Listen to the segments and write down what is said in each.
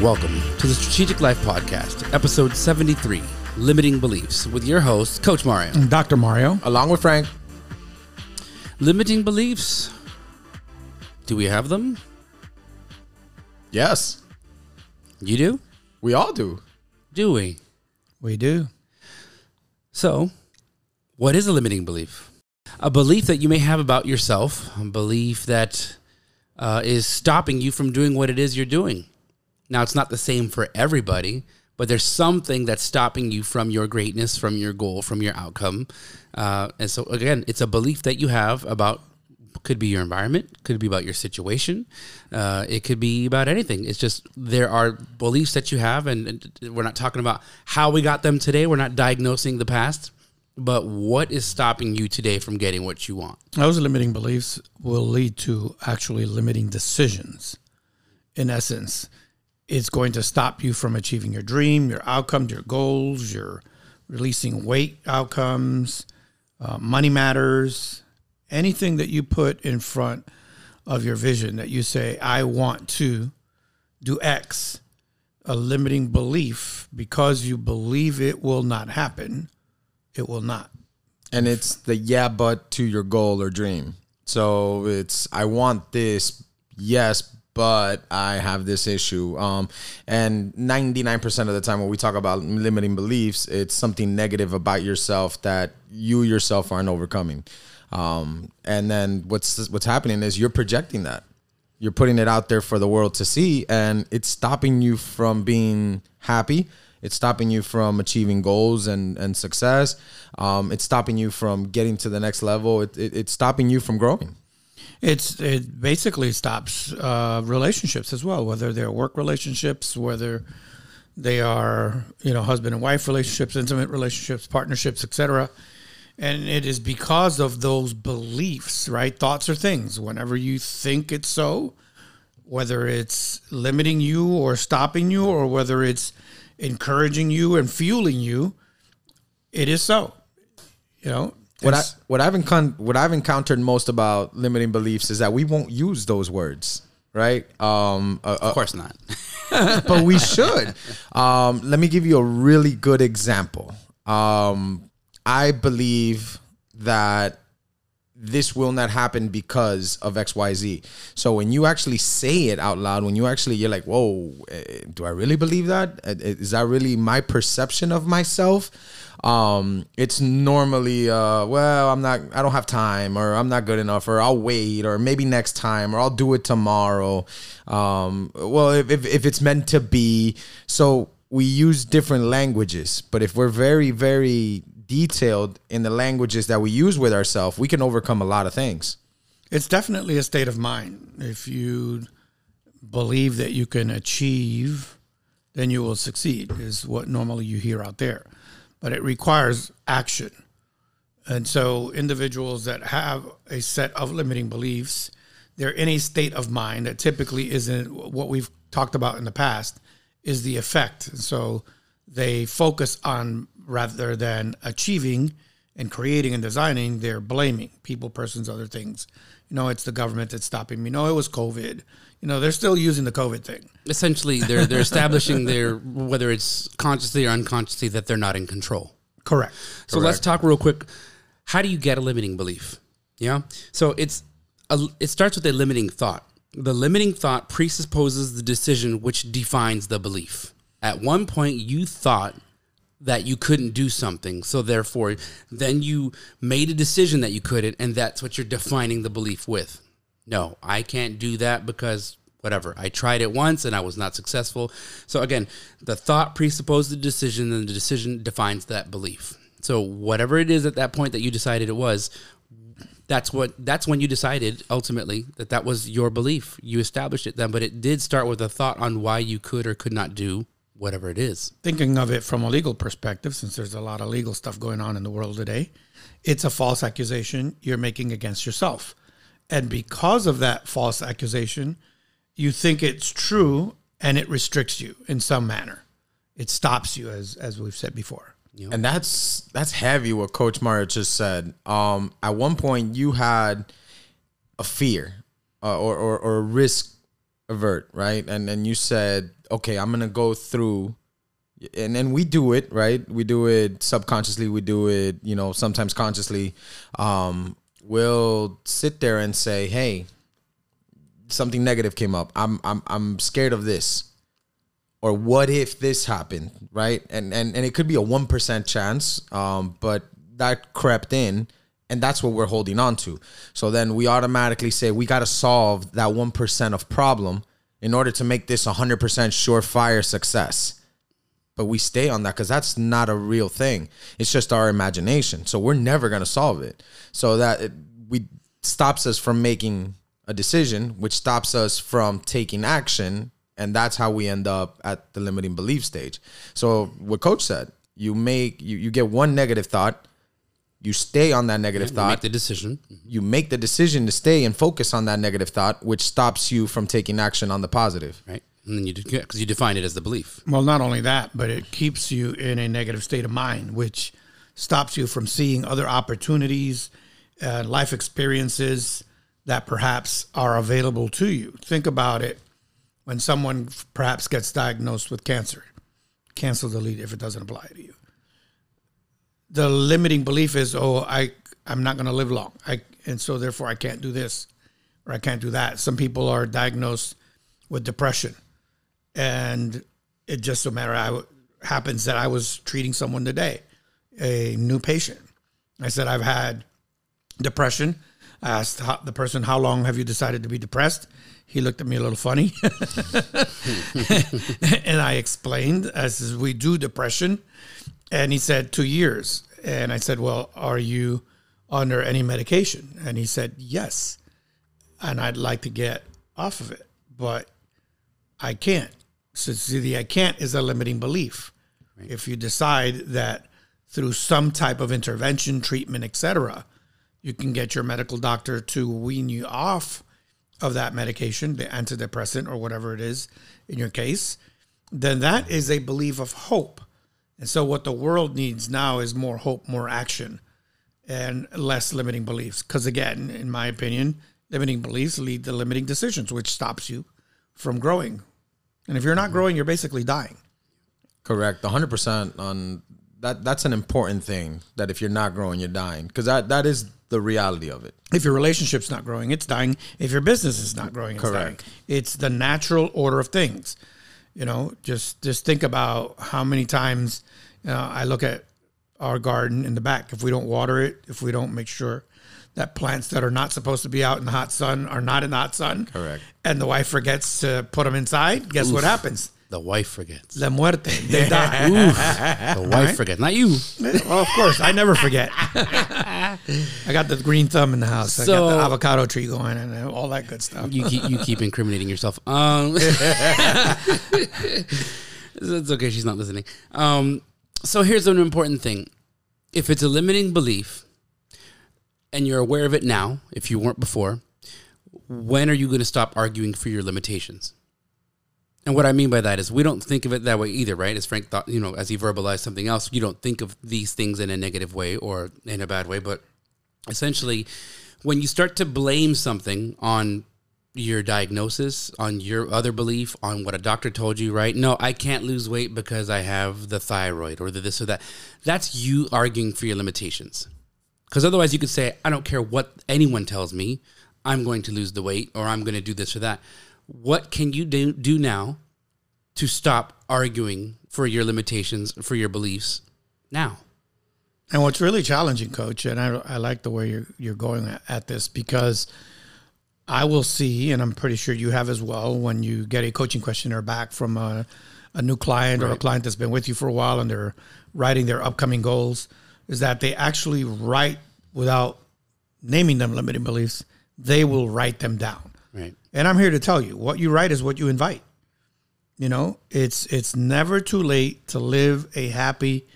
Welcome to the Strategic Life Podcast, episode 73 Limiting Beliefs, with your host, Coach Mario. Dr. Mario. Along with Frank. Limiting beliefs. Do we have them? Yes, You do? we all do. Do we? We do. So, what is a limiting belief? A belief that you may have about yourself, a belief that uh, is stopping you from doing what it is you're doing. Now, it's not the same for everybody, but there's something that's stopping you from your greatness, from your goal, from your outcome. Uh, and so, again, it's a belief that you have about could be your environment, could be about your situation, uh, it could be about anything. It's just there are beliefs that you have, and, and we're not talking about how we got them today. We're not diagnosing the past, but what is stopping you today from getting what you want? Those limiting beliefs will lead to actually limiting decisions. In essence, it's going to stop you from achieving your dream, your outcomes, your goals, your releasing weight outcomes, uh, money matters, anything that you put in front of your vision that you say, I want to do X, a limiting belief because you believe it will not happen, it will not. And it's the yeah, but to your goal or dream. So it's, I want this, yes, but I have this issue. Um, and 99% of the time when we talk about limiting beliefs, it's something negative about yourself that you yourself aren't overcoming. Um, and then what's what's happening is you're projecting that. You're putting it out there for the world to see, and it's stopping you from being happy. It's stopping you from achieving goals and, and success. Um, it's stopping you from getting to the next level. It, it, it's stopping you from growing. It's it basically stops uh, relationships as well, whether they're work relationships, whether they are you know husband and wife relationships, intimate relationships, partnerships, etc. And it is because of those beliefs, right? Thoughts are things. Whenever you think it's so, whether it's limiting you or stopping you, or whether it's encouraging you and fueling you, it is so. You know, What I what I've encon- what I've encountered most about limiting beliefs is that we won't use those words, right? Um, uh, Of course not. but we should. Um, let me give you a really good example. Um, I believe that this will not happen because of XYZ. So when you actually say it out loud, when you actually, you're like, whoa, eh, do I really believe that? Eh, eh, Is that really my perception of myself? Um, it's normally, uh, well, I'm not, I don't have time or I'm not good enough or I'll wait or maybe next time or I'll do it tomorrow. Um, well, if, if, if it's meant to be. So we use different languages, but if we're very, very detailed in the languages that we use with ourselves, we can overcome a lot of things. It's definitely a state of mind. If you believe that you can achieve, then you will succeed, is what normally you hear out there. But it requires action. And so, individuals that have a set of limiting beliefs, they're in a state of mind that typically isn't what we've talked about in the past, is the effect. And so, they focus on rather than achieving and creating and designing, they're blaming people, persons, other things. You know, it's the government that's stopping me. No, it was COVID. You know, they're still using the COVID thing. Essentially, they're they're establishing their whether it's consciously or unconsciously that they're not in control. Correct. So let's talk real quick. How do you get a limiting belief? Yeah. So it's a, it starts with a limiting thought. The limiting thought presupposes the decision which defines the belief. At one point, you thought that you couldn't do something, so therefore, then you made a decision that you couldn't, and that's what you're defining the belief with. No, I can't do that because whatever. I tried it once and I was not successful. So again, the thought presupposes the decision and the decision defines that belief. So whatever it is at that point that you decided it was, that's what that's when you decided ultimately that that was your belief. You established it then, but it did start with a thought on why you could or could not do whatever it is. Thinking of it from a legal perspective, since there's a lot of legal stuff going on in the world today, it's a false accusation you're making against yourself. And because of that false accusation, you think it's true and it restricts you in some manner. It stops you, as as we've said before. And that's that's heavy what Coach Mario just said. Um, at one point you had a fear uh, or, or or a risk avert, right? And then you said, okay, I'm gonna go through, and then we do it, right? We do it subconsciously. We do it, you know, sometimes consciously. Um, we'll sit there and say, hey, something negative came up. I'm I'm I'm scared of this. Or what if this happened, right? And and and it could be a one percent chance, um, but that crept in, and that's what we're holding on to. So then we automatically say we got to solve that one percent of problem in order to make this a hundred percent surefire success. But we stay on that because that's not a real thing. It's just our imagination. So we're never gonna solve it. So that it, we stops us from making a decision, which stops us from taking action. And that's how we end up at the limiting belief stage. So what coach said, you make you, you get one negative thought, you stay on that negative You thought, make the decision. Mm-hmm. you make the decision to stay and focus on that negative thought, which stops you from taking action on the positive. right? And then you because you define it as the belief. Well, not only that, but it keeps you in a negative state of mind, which stops you from seeing other opportunities, uh, life experiences that perhaps are available to you. Think about it when someone perhaps gets diagnosed with cancer. Cancel delete if it doesn't apply to you. The limiting belief is, oh, I I'm not going to live long, I and so therefore I can't do this or I can't do that. Some people are diagnosed with depression and it just so matter I happens that I was treating someone today, a new patient. I said I've had depression. I asked the person, "How long have you decided to be depressed?" He looked at me a little funny, and I explained as we do depression, and he said two years. And I said, "Well, are you under any medication?" And he said, "Yes." And I'd like to get off of it, but I can't. So see, the I can't is a limiting belief. If you decide that through some type of intervention, treatment, etc., you can get your medical doctor to wean you off of that medication, the antidepressant or whatever it is in your case, then that is a belief of hope. And so what the world needs now is more hope, more action, and less limiting beliefs. Because again, in my opinion, limiting beliefs lead to limiting decisions, which stops you from growing. And if you're not growing, you're basically dying. Correct. 100% on that that's an important thing that if you're not growing you're dying because that that is the reality of it. If your relationship's not growing, it's dying. If your business is not growing, it's dying. Correct. It's the natural order of things. You know, just just think about how many times uh, I look at our garden in the back. If we don't water it, if we don't make sure that plants that are not supposed to be out in the hot sun are not in the hot sun, Correct. and the wife forgets to put them inside, guess what happens? The wife forgets. La muerte. They die. The wife forgets. Not you. well, of course, I never forget. I got the green thumb in the house. I got the avocado tree going and all that good stuff. You keep you keep incriminating yourself. Um, it's okay. She's not listening. Um, so here's an important thing: if it's a limiting belief, and you're aware of it now, if you weren't before, when are you going to stop arguing for your limitations? And what I mean by that is we don't think of it that way either, right? As Frank thought, you know, as he verbalized something else, you don't think of these things in a negative way or in a bad way, but essentially when you start to blame something on your diagnosis, on your other belief, on what a doctor told you, right? No, I can't lose weight because I have the thyroid or the this or that. That's you arguing for your limitations. Because otherwise, you could say, I don't care what anyone tells me, I'm going to lose the weight or I'm going to do this or that. What can you do, do now to stop arguing for your limitations, for your beliefs now? And what's really challenging, Coach, and I, I like the way you're you're going at, at this because I will see, and I'm pretty sure you have as well, when you get a coaching questionnaire back from a, a new client or a client that's been with you for a while and they're writing their upcoming goals, is that they actually write without naming them limiting beliefs. They will write them down. Right. And I'm here to tell you, what you write is what you invite. You know, it's it's never too late to live a happy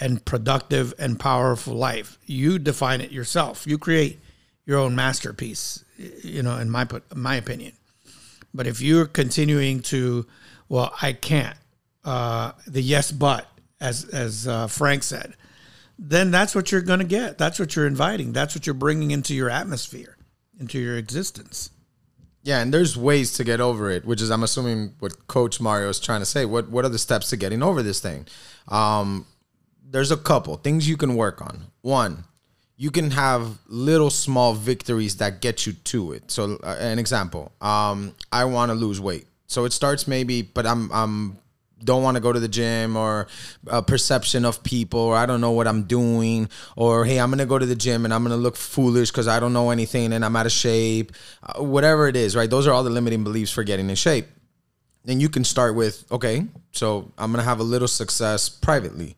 and productive and powerful life. You define it yourself. You create your own masterpiece, you know, in my put my opinion. But if you're continuing to, well, I can't, uh, the yes but as as uh, Frank said, then that's what you're going to get. That's what you're inviting. That's what you're bringing into your atmosphere, into your existence. Yeah, and there's ways to get over it, which is I'm assuming what Coach Mario is trying to say. What what are the steps to getting over this thing? Um, there's a couple things you can work on. One, you can have little small victories that get you to it. So, uh, an example, um, I want to lose weight. So it starts maybe, but I'm I'm don't want to go to the gym or a perception of people or I don't know what I'm doing or hey I'm gonna go to the gym and I'm gonna look foolish because I don't know anything and I'm out of shape. Uh, whatever it is right? Those are all the limiting beliefs for getting in shape. Then you can start with okay so I'm gonna have a little success privately.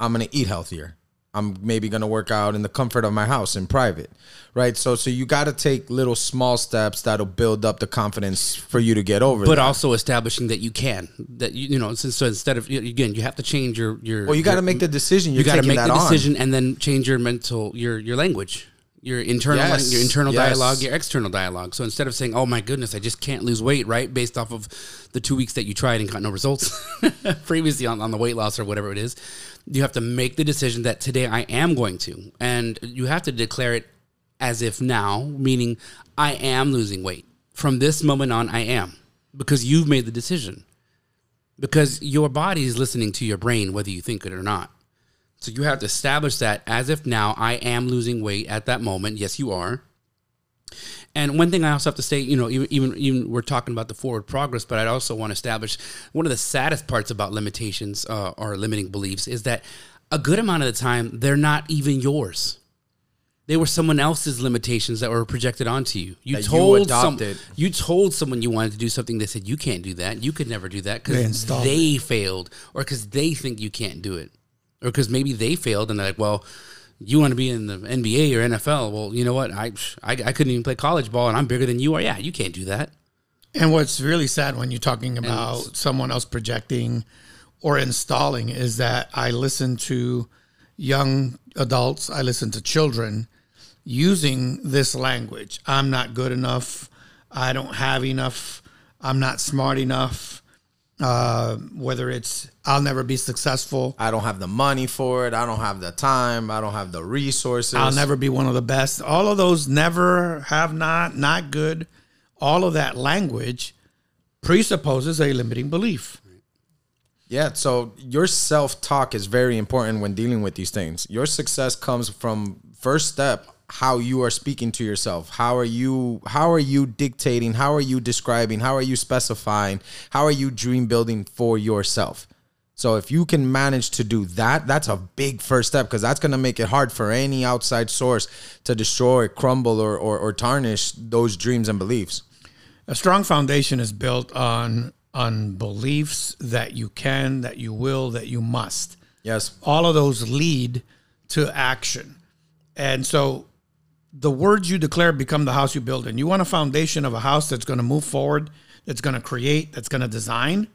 I'm gonna eat healthier I'm maybe gonna work out in the comfort of my house in private, right? So so you got to take little small steps that'll build up the confidence for you to get over. but that. also establishing that you can that you, you know so, so instead of again you have to change your your well, you got to make the decision. You're you got to make the on. decision and then change your mental your your language your internal Yes, your internal yes. dialogue your external dialogue so instead of saying oh my goodness i just can't lose weight right based off of the two weeks that you tried and got no results previously on, on the weight loss or whatever it is you have to make the decision that today i am going to. And you have to declare it as if now meaning i am losing weight. From this moment on i am. Because you've made the decision. Because your body is listening to your brain whether you think it or not. So you have to establish that as if now I am losing weight at that moment. Yes, you are. And one thing I also have to say, you know, even even, even we're talking about the forward progress, but I also want to establish one of the saddest parts about limitations uh, or limiting beliefs is that a good amount of the time they're not even yours. They were someone else's limitations that were projected onto you. You That you told some, adopted. you told someone you wanted to do something. They said you can't do that. You could never do that because installed they failed, or because they think you can't do it, or because maybe they failed and they're like, well, you want to be in the NBA or NFL. Well, you know what? I, I I couldn't even play college ball, and I'm bigger than you are. Yeah, you can't do that. And what's really sad when you're talking about someone else projecting or installing is that I listen to young adults, I listen to children using this language. I'm not good enough. I don't have enough. I'm not smart enough. Uh, whether it's I'll never be successful. I don't have the money for it. I don't have the time. I don't have the resources. I'll never be one of the best. All of those never, have not, not good. All of that language presupposes a limiting belief. Yeah, so your self talk is very important when dealing with these things. Your success comes from first step how you are speaking to yourself. How are you how are you dictating? How are you describing? How are you specifying? How are you dream building for yourself? So if you can manage to do that, that's a big first step because that's going to make it hard for any outside source to destroy, crumble or, or or tarnish those dreams and beliefs. A strong foundation is built on on beliefs that you can, that you will, that you must. Yes. All of those lead to action. And so the words you declare become the house you build. And you want a foundation of a house that's going to move forward, that's going to create, that's going to design.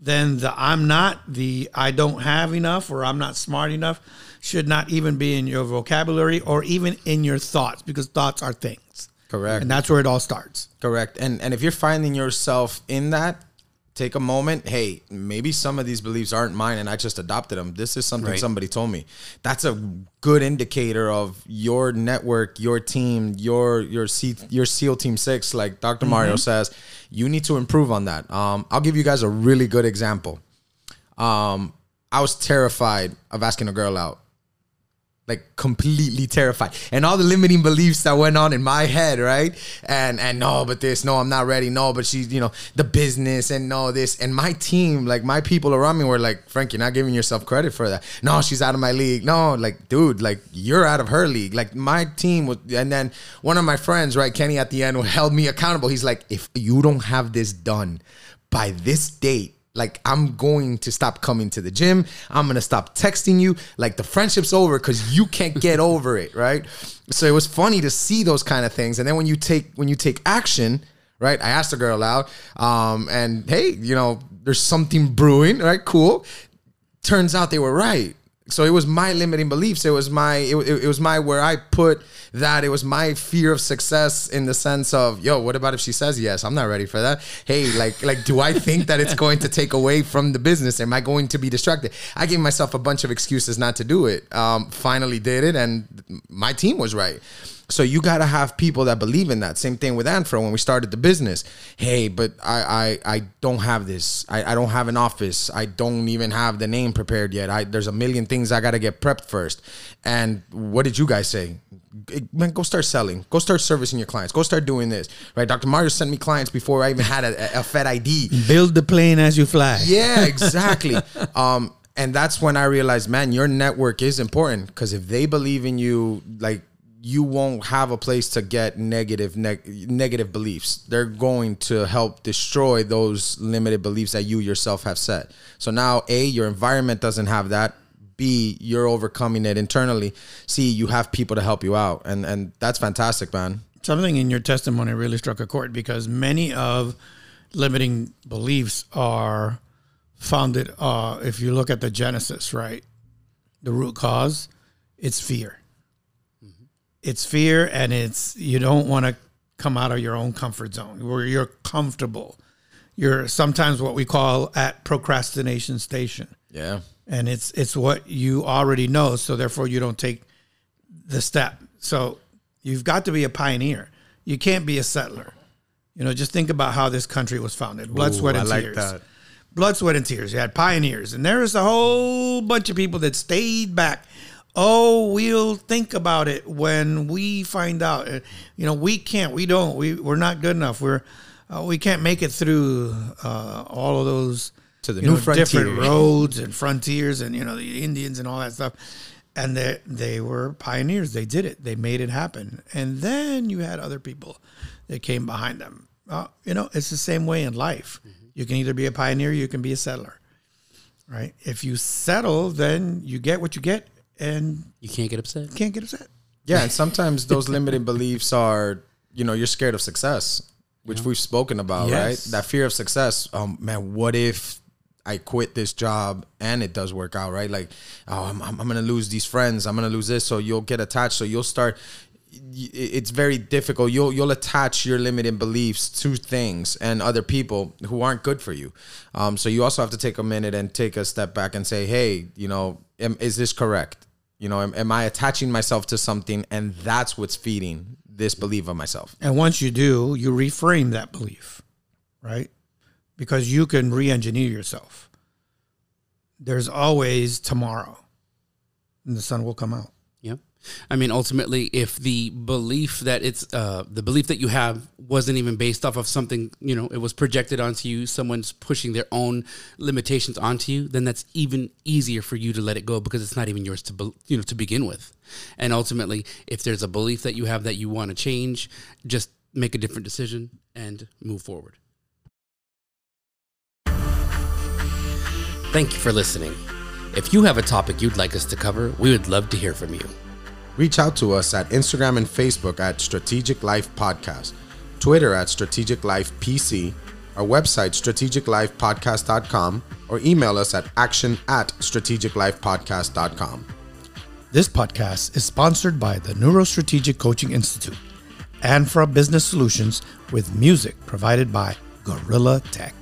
Then the I'm not, the I don't have enough, or I'm not smart enough should not even be in your vocabulary or even in your thoughts because thoughts are things. Correct. And that's where it all starts. Correct. And and if you're finding yourself in that, take a moment. Hey, maybe some of these beliefs aren't mine and I just adopted them. This is something Right. somebody told me. That's a good indicator of your network, your team, your your C, your SEAL Team 6 like doctor Mario says. You need to improve on that. Um I'll give you guys a really good example. Um I was terrified of asking a girl out like completely terrified. And all the limiting beliefs that went on in my head right? And and no but this no i'm not ready. No but she's you know the business and no this. And my team like my people around me were like frank you're not giving yourself credit for that. No she's out of my league. No like dude like you're out of her league. Like my team was and then one of my friends right kenny at the end held me accountable. He's like if you don't have this done by this date like I'm going to stop coming to the gym. I'm gonna stop texting you. Like the friendship's over because you can't get over it, right? So it was funny to see those kind of things. And then when you take when you take action, right? I asked the girl out, um, and hey, you know, there's something brewing, right? Cool. Turns out they were right. So it was my limiting beliefs. It was my it, it, was my where I put that. It was my fear of success in the sense of, yo, what about if she says yes? I'm not ready for that. Hey, like like do I think that it's going to take away from the business? Am I going to be distracted? I gave myself a bunch of excuses not to do it. Um, finally did it, and my team was right. So you got to have people that believe in that. Same thing with Anfra when we started the business. Hey, but I I, I don't have this. I, I don't have an office. I don't even have the name prepared yet. I there's a million things I got to get prepped first. And what did you guys say? Man, go start selling. Go start servicing your clients. Go start doing this. Right? Dr. Mario sent me clients before I even had a, a Fed ID. Build the plane as you fly. Yeah, exactly. um, and that's when I realized, man, your network is important because if they believe in you, like you won't have a place to get negative neg- negative beliefs. They're going to help destroy those limited beliefs that you yourself have set. So now, a your environment doesn't have that. B you're overcoming it internally. C you have people to help you out, and and that's fantastic, man. Something in your testimony really struck a chord because many of limiting beliefs are founded. Uh, if you look at the genesis, right, the root cause, it's fear it's fear and it's you don't want to come out of your own comfort zone where you're comfortable. You're sometimes what we call at procrastination station. Yeah. And it's it's what you already know, so therefore you don't take the step. So you've got to be a pioneer. You can't be a settler. You know, just think about how this country was founded. Blood, Ooh, sweat, and I like tears. that. Blood, sweat, and tears. You had pioneers, and there was a whole bunch of people that stayed back oh we'll think about it when we find out. You know we can't we don't we, we're not good enough. We're uh, we can't make it through uh, all of those To the new know, different roads and frontiers and you know the indians and all that stuff. And they they were pioneers. They did it. They made it happen. And then you had other people that came behind them. Uh, you know it's the same way in life. You can either be a pioneer you can be a settler right? If you settle then you get what you get and You can't get upset. can't get upset. Yeah, and sometimes those limiting beliefs are, you know, you're scared of success, which we've spoken about, Yes. right? That fear of success. Um, man, what if I quit this job and it does work out, right? Like, oh, I'm, I'm, I'm gonna lose these friends. I'm gonna lose this. So you'll get attached. So you'll start. It's very difficult. You'll you'll attach your limiting beliefs to things and other people who aren't good for you. Um, so you also have to take a minute and take a step back and say, hey, you know, am, is this correct? You know, am, am I attaching myself to something and that's what's feeding this belief of myself? And once you do, you reframe that belief, right? Because you can re engineer yourself. There's always tomorrow, and the sun will come out. Yeah. I mean, ultimately, if the belief that it's uh, the belief that you have wasn't even based off of something, you know, it was projected onto you, someone's pushing their own limitations onto you, then that's even easier for you to let it go because it's not even yours to, be, you know, to begin with. And ultimately, if there's a belief that you have that you want to change, just make a different decision and move forward. Thank you for listening. If you have a topic you'd like us to cover, we would love to hear from you. Reach out to us at Instagram and Facebook at Strategic Life Podcast, Twitter at Strategic Life PC, our website strategiclifepodcast.com, or email us at action at strategiclifepodcast.com. This podcast is sponsored by the Neurostrategic Coaching Institute and for Business Solutions with music provided by Gorilla Tech.